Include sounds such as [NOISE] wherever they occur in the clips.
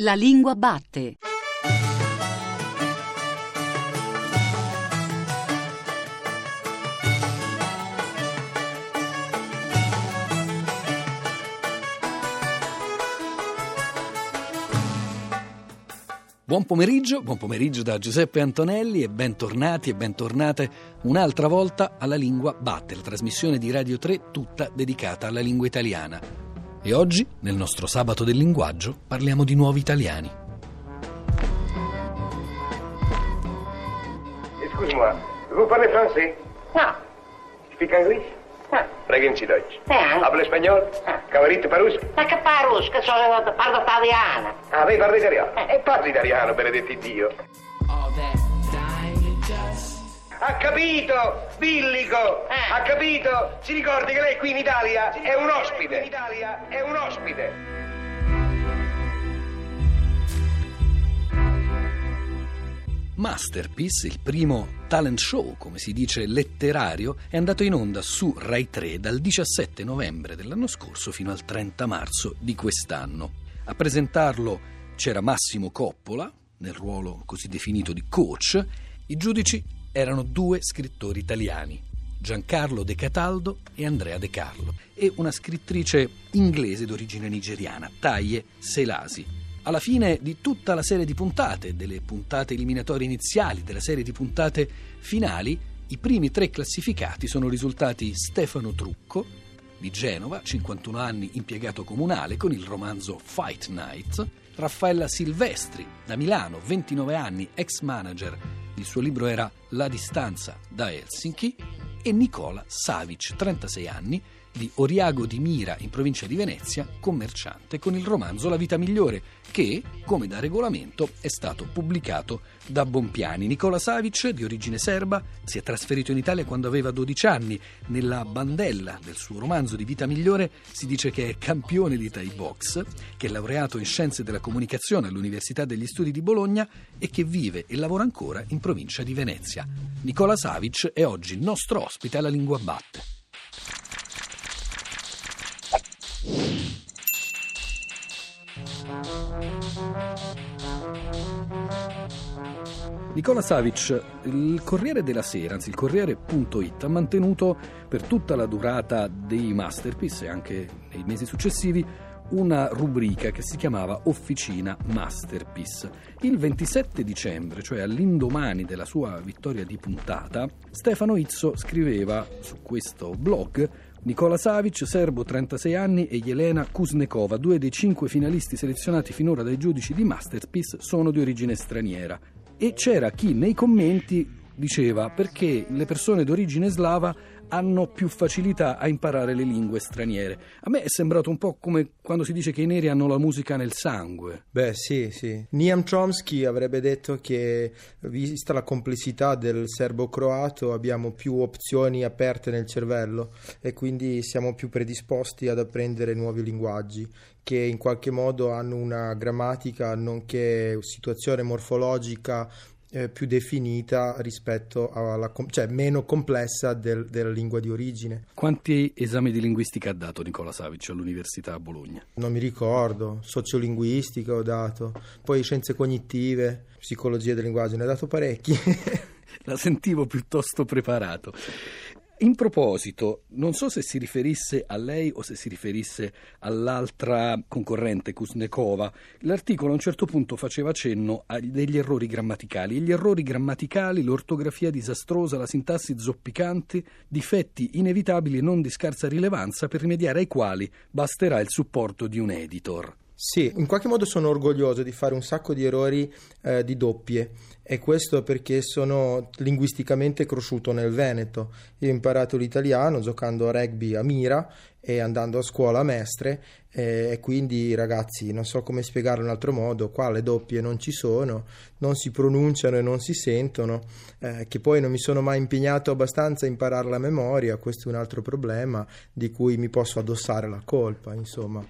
La lingua batte. Buon pomeriggio, buon pomeriggio da Giuseppe Antonelli e bentornati e bentornate un'altra volta alla Lingua Batte, la trasmissione di Radio 3 tutta dedicata alla lingua italiana. E oggi, nel nostro sabato del linguaggio, parliamo di nuovi italiani. Excuse-moi, vous parlez français? No. Speak English? No. Pregenci Deutsch. Eh. Habla espagnol? Eh. Cavarit parus? Ma che parus, che sono, parlo italiano. Ah, lei parla italiano? Eh. E parli italiano, benedetti Dio. Ha capito, Billico! Eh. Ha capito? Si ricordi che lei qui in Italia è un ospite. In Italia è un ospite. Masterpiece, il primo talent show, come si dice, letterario, è andato in onda su Rai 3 dal 17 novembre dell'anno scorso fino al 30 marzo di quest'anno. A presentarlo c'era Massimo Coppola, nel ruolo così definito di coach. I giudici erano due scrittori italiani, Giancarlo De Cataldo e Andrea De Carlo, e una scrittrice inglese d'origine nigeriana, Taye Selasi. Alla fine di tutta la serie di puntate, delle puntate eliminatorie iniziali, della serie di puntate finali, i primi tre classificati sono risultati Stefano Trucco, di Genova, 51 anni impiegato comunale con il romanzo Fight Night, Raffaella Silvestri, da Milano, 29 anni, ex manager, il suo libro era La distanza da Helsinki, e Nicola Savic, 36 anni, di Oriago di Mira in provincia di Venezia, commerciante, con il romanzo La vita migliore, che, come da regolamento, è stato pubblicato da Bompiani. Nicola Savic, di origine serba, si è trasferito in Italia quando aveva 12 anni. Nella bandella del suo romanzo di vita migliore si dice che è campione di Thai Box, che è laureato in scienze della comunicazione all'Università degli Studi di Bologna e che vive e lavora ancora in provincia di Venezia. Nicola Savic è oggi il nostro ospite alla Lingua Batte. Nicola Savic, il Corriere della Sera, anzi il Corriere.it, ha mantenuto per tutta la durata dei Masterpiece e anche nei mesi successivi una rubrica che si chiamava Officina Masterpiece. Il 27 dicembre, cioè all'indomani della sua vittoria di puntata, Stefano Izzo scriveva su questo blog Nicola Savic, serbo 36 anni, e Jelena Kuznekova, due dei cinque finalisti selezionati finora dai giudici di Masterpiece, sono di origine straniera. E c'era chi nei commenti diceva perché le persone d'origine slava hanno più facilità a imparare le lingue straniere. A me è sembrato un po' come quando si dice che i neri hanno la musica nel sangue. Beh, sì, sì. Niam Chomsky avrebbe detto che, vista la complessità del serbo-croato, abbiamo più opzioni aperte nel cervello e quindi siamo più predisposti ad apprendere nuovi linguaggi che in qualche modo hanno una grammatica nonché situazione morfologica eh, più definita rispetto alla cioè meno complessa del- della lingua di origine. Quanti esami di linguistica ha dato Nicola Savic all'Università a Bologna? Non mi ricordo, sociolinguistica ho dato, poi scienze cognitive, psicologia del linguaggio, ne ho dato parecchi. [LAUGHS] La sentivo piuttosto preparato. In proposito, non so se si riferisse a lei o se si riferisse all'altra concorrente Kuznekova, l'articolo a un certo punto faceva cenno degli errori grammaticali e gli errori grammaticali, l'ortografia disastrosa, la sintassi zoppicante, difetti inevitabili e non di scarsa rilevanza per rimediare ai quali basterà il supporto di un editor. Sì, in qualche modo sono orgoglioso di fare un sacco di errori eh, di doppie e questo perché sono linguisticamente cresciuto nel Veneto. Io ho imparato l'italiano giocando a rugby a Mira e andando a scuola a Mestre eh, e quindi ragazzi non so come spiegarlo in altro modo, qua le doppie non ci sono, non si pronunciano e non si sentono, eh, che poi non mi sono mai impegnato abbastanza a imparare la memoria, questo è un altro problema di cui mi posso addossare la colpa, insomma.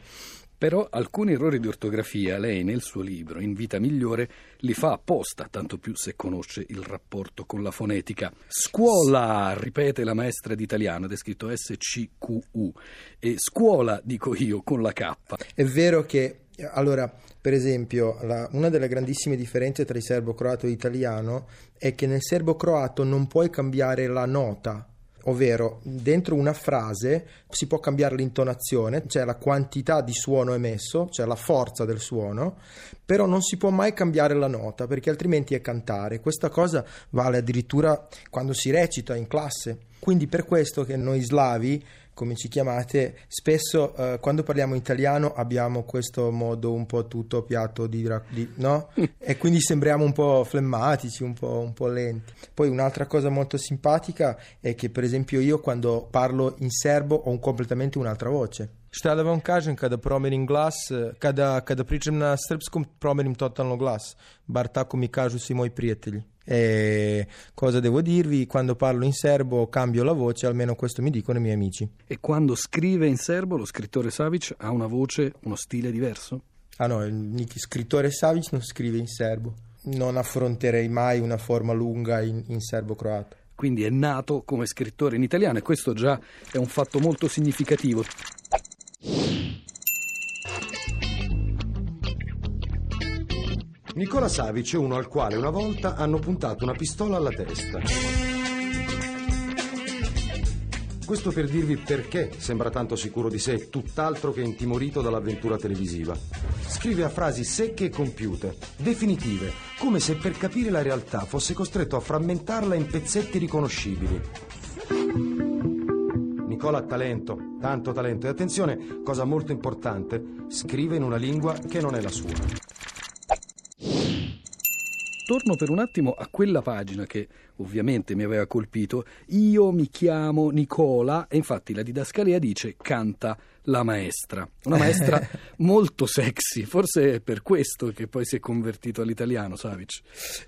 Però alcuni errori di ortografia lei nel suo libro, In vita migliore, li fa apposta, tanto più se conosce il rapporto con la fonetica. Scuola, ripete la maestra d'italiano, ed è scritto SCQU, e scuola, dico io, con la K. È vero che Allora, per esempio, la- una delle grandissime differenze tra il serbo-croato e l'italiano è che nel serbo-croato non puoi cambiare la nota, ovvero dentro una frase si può cambiare l'intonazione, cioè la quantità di suono emesso, cioè la forza del suono, però non si può mai cambiare la nota perché altrimenti è cantare. Questa cosa vale addirittura quando si recita in classe. Quindi per questo che noi slavi come ci chiamate, spesso eh, quando parliamo italiano abbiamo questo modo un po' tutto piatto di, di- no? [LAUGHS] e quindi sembriamo un po' flemmatici, un po', un po' lenti. Poi un'altra cosa molto simpatica è che per esempio io quando parlo in serbo ho un- completamente un'altra voce. Šta da vam kažem kada promenim glas, kada, kada pričam na srpskom promenim totalno glas, bar tako mi kažu svi moji prijatelji. E cosa devo dirvi? Quando parlo in serbo cambio la voce, almeno questo mi dicono i miei amici. E quando scrive in serbo, lo scrittore Savic ha una voce, uno stile diverso? Ah no, il scrittore Savic non scrive in serbo. Non affronterei mai una forma lunga in, in serbo-croato. Quindi è nato come scrittore in italiano e questo già è un fatto molto significativo. Nicola Savic è uno al quale una volta hanno puntato una pistola alla testa. Questo per dirvi perché sembra tanto sicuro di sé, tutt'altro che intimorito dall'avventura televisiva. Scrive a frasi secche e compiute, definitive, come se per capire la realtà fosse costretto a frammentarla in pezzetti riconoscibili. Nicola ha talento, tanto talento e attenzione, cosa molto importante, scrive in una lingua che non è la sua. Torno per un attimo a quella pagina che ovviamente mi aveva colpito. Io mi chiamo Nicola e infatti la didascalia dice canta la maestra. Una maestra [LAUGHS] molto sexy, forse è per questo che poi si è convertito all'italiano, Savic.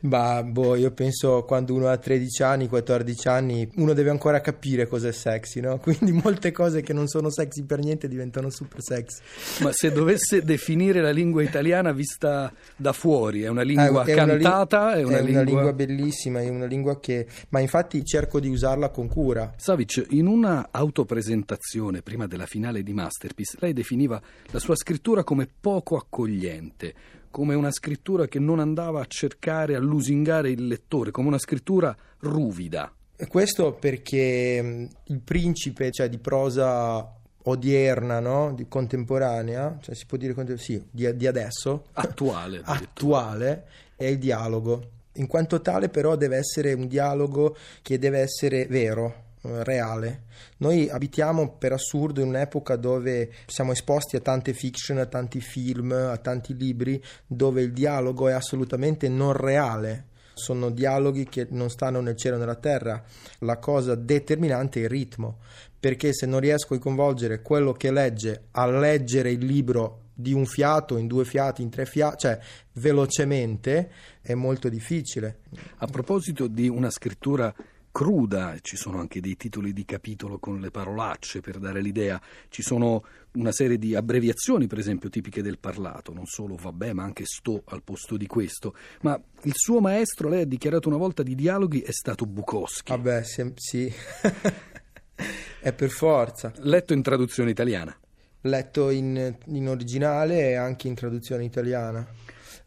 Ma boh, io penso quando uno ha 13 anni, 14 anni, uno deve ancora capire cos'è sexy, no? [LAUGHS] Quindi molte cose che non sono sexy per niente diventano super sexy. Ma se dovesse definire la lingua italiana vista da fuori, è una lingua Eh, è una li- cantata, è una, è lingua... una lingua bellissima, è una lingua che... Ma infatti cerco di usarla con cura. Savic, in una autopresentazione prima della finale di Masterpiece, lei definiva la sua scrittura come poco accogliente, come una scrittura che non andava a cercare, a lusingare il lettore, come una scrittura ruvida. E questo perché mh, il principe, cioè di prosa odierna, no? Di contemporanea, cioè si può dire sì, di, di adesso, Attuale, [LAUGHS] attuale, è il dialogo. In quanto tale però deve essere un dialogo che deve essere vero, reale. Noi abitiamo per assurdo in un'epoca dove siamo esposti a tante fiction, a tanti film, a tanti libri, dove il dialogo è assolutamente non reale. Sono dialoghi che non stanno nel cielo e nella terra. La cosa determinante è il ritmo, perché se non riesco a coinvolgere quello che legge a leggere il libro di un fiato, in due fiati, in tre fiati, cioè velocemente, è molto difficile. A proposito di una scrittura cruda, ci sono anche dei titoli di capitolo con le parolacce per dare l'idea, ci sono una serie di abbreviazioni, per esempio, tipiche del parlato, non solo vabbè, ma anche sto al posto di questo. Ma il suo maestro, lei ha dichiarato una volta di dialoghi, è stato Bukowski, Vabbè, se- sì, [LAUGHS] è per forza. letto in traduzione italiana. Letto in, in originale e anche in traduzione italiana.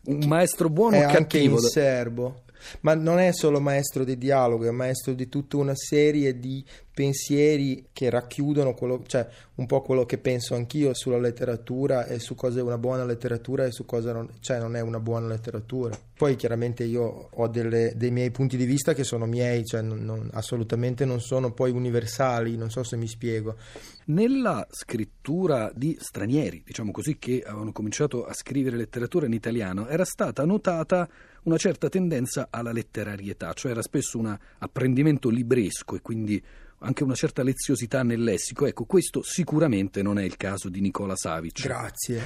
Un maestro buono o anche in cattivo? serbo. Ma non è solo maestro di dialogo, è maestro di tutta una serie di pensieri che racchiudono quello, cioè un po' quello che penso anch'io sulla letteratura e su cosa è una buona letteratura e su cosa non, cioè non è una buona letteratura. Poi chiaramente io ho delle- dei miei punti di vista che sono miei, cioè non- non- assolutamente non sono poi universali, non so se mi spiego. Nella scrittura di stranieri, diciamo così, che avevano cominciato a scrivere letteratura in italiano, era stata notata una certa tendenza alla letterarietà, cioè era spesso un apprendimento libresco e quindi anche una certa leziosità nel lessico. Ecco, questo sicuramente non è il caso di Nicola Savic. Grazie.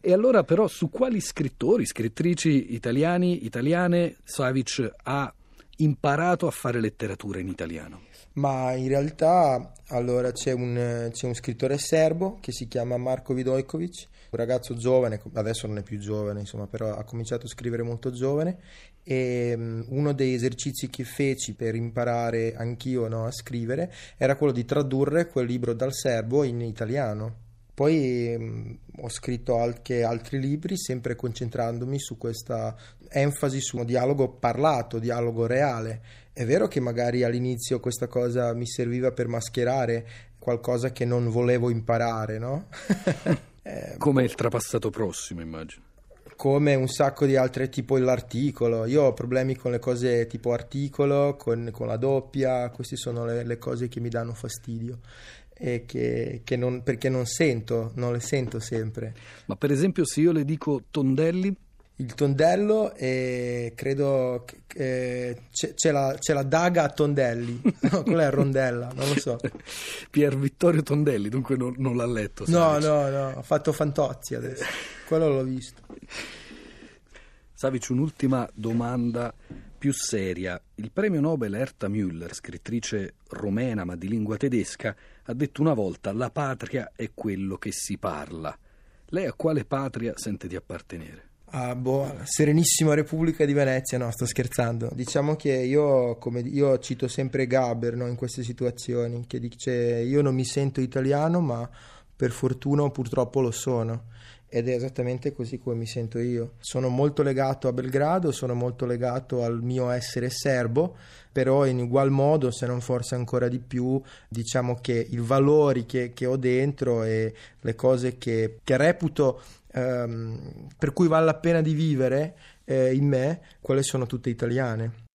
E allora però su quali scrittori, scrittrici italiani, italiane, Savic ha imparato a fare letteratura in italiano? Ma in realtà allora c'è un, c'è un scrittore serbo che si chiama Marko Vidojkovic, un ragazzo giovane, adesso non è più giovane, insomma, però ha cominciato a scrivere molto giovane e uno dei esercizi che feci per imparare anch'io no, a scrivere era quello di tradurre quel libro dal serbo in italiano. Poi mh, ho scritto anche altri libri, sempre concentrandomi su questa enfasi su un dialogo parlato, dialogo reale. È vero che magari all'inizio questa cosa mi serviva per mascherare qualcosa che non volevo imparare, no? [LAUGHS] Come il trapassato prossimo, immagino come un sacco di altre, tipo l'articolo. Io ho problemi con le cose tipo articolo, con, con la doppia, queste sono le, le, cose che mi danno fastidio. E che, che non, perché non sento, non le sento sempre. Ma per esempio, se io le dico tondelli, il tondello e credo che c'è, c'è, la, c'è, la, daga a tondelli, [LAUGHS] no, quella è rondella, non lo so. Pier Vittorio Tondelli, dunque non, non l'ha letto. No, no, no, ho fatto Fantozzi adesso, quello l'ho visto. Savic, un'ultima domanda più seria. Il premio Nobel Erta Müller, scrittrice romena ma di lingua tedesca, ha detto una volta la patria è quello che si parla. Lei a quale patria sente di appartenere? Ah, boh, Serenissima Repubblica di Venezia, no, sto scherzando. Diciamo che io, come, io cito sempre Gaber no, in queste situazioni, che dice io non mi sento italiano, ma per fortuna purtroppo lo sono. Ed è esattamente così come mi sento io. Sono molto legato a Belgrado, sono molto legato al mio essere serbo, però in ugual modo, se non forse ancora di più, diciamo che i valori che, che ho dentro e le cose che, che reputo ehm, per cui vale la pena di vivere eh, in me, quelle sono tutte italiane.